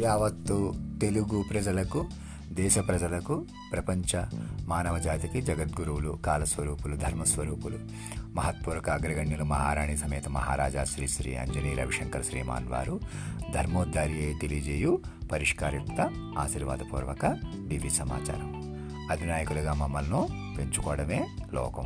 యావత్తు తెలుగు ప్రజలకు దేశ ప్రజలకు ప్రపంచ మానవ జాతికి జగద్గురువులు కాలస్వరూపులు ధర్మస్వరూపులు మహత్పూర్వక అగ్రగణ్యులు మహారాణి సమేత మహారాజా శ్రీ శ్రీ అంజనీ రవిశంకర్ శ్రీమాన్ వారు ధర్మోద్ధారి తెలియజేయు పరిష్కారయుక్త ఆశీర్వాదపూర్వక దివ్య సమాచారం. అధినాయకులుగా మమ్మల్ని పెంచుకోవడమే లోకం.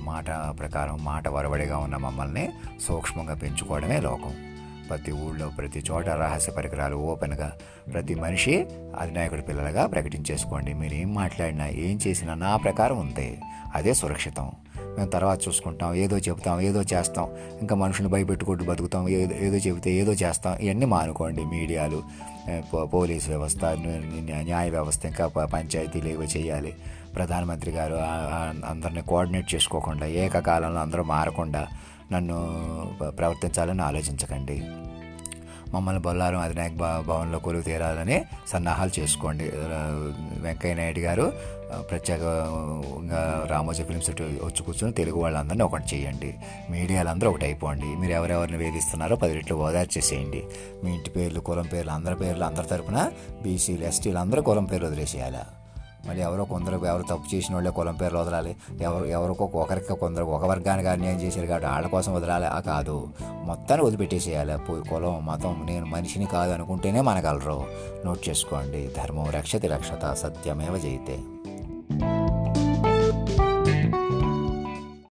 మాట ప్రకారం మాట వరవడిగా ఉన్న మమ్మల్ని సూక్ష్మంగా పెంచుకోవడమే లోకం. ప్రతి ఊళ్ళో ప్రతి చోట రహస్య పరికరాలు ఓపెన్గా ప్రతి మనిషి అధినాయకుడి పిల్లలుగా ప్రకటించేసుకోండి. మీరు ఏం మాట్లాడినా ఏం చేసినా నా ప్రకారం ఉంది అదే సురక్షితం. మేము తర్వాత చూసుకుంటాం ఏదో చెబుతాం ఏదో చేస్తాం. ఇంకా మనుషులు భయపెట్టుకుంటూ బతుకుతాం ఏదో ఏదో చెబితే ఏదో చేస్తాం. ఇవన్నీ మానుకోండి. మీడియాలు పో- పోలీస్ వ్యవస్థ న్యాయ వ్యవస్థ ఇంకా పంచాయతీలు ఏవో చేయాలి. ప్రధానమంత్రి గారు అందరిని కోఆర్డినేట్ చేసుకోకుండా ఏకకాలంలో అందరూ మారకుండా నన్ను ప్రవర్తించాలని ఆలోచించకండి. మమ్మల్ని బొల్లారం అధినాయక భ భవన్లో కొలువు తీరాలని సన్నాహాలు చేసుకోండి. వెంకయ్య నాయుడు గారు ప్రత్యేకంగా రామోజీ ఫిల్మ్స్ వచ్చి కూర్చొని తెలుగు వాళ్ళందరినీ ఒకటి చేయండి. మీడియాలందరూ ఒకటి అయిపోండి. మీరు ఎవరెవరిని వేధిస్తున్నారో పది రెట్లు ఓదార్చేసేయండి మీ ఇంటి పేర్లు కులం పేర్లు అందరి పేర్లు అందరి తరపున బీసీలు ఎస్టీలు అందరూ కులం పేర్లు వదిలేసేయాలి? మళ్ళీ ఎవరో కొందరు ఎవరు తప్పు చేసిన వాళ్ళే కులం పేర్లు వదలాలి. ఎవరు ఎవరికో ఒకరికి కొందరు ఒక వర్గానికి అన్యాయం చేశారు కాబట్టి వాళ్ళ కోసం వదలాలి. ఆ కాదు. మొత్తాన్ని వదిలిపెట్టేసేయాలి. పోయి కులం మతం నేను మనిషిని కాదు అనుకుంటేనే మనగలరు నోట్ చేసుకోండి. ధర్మం రక్షతి రక్షత సత్యమేవ జయితే.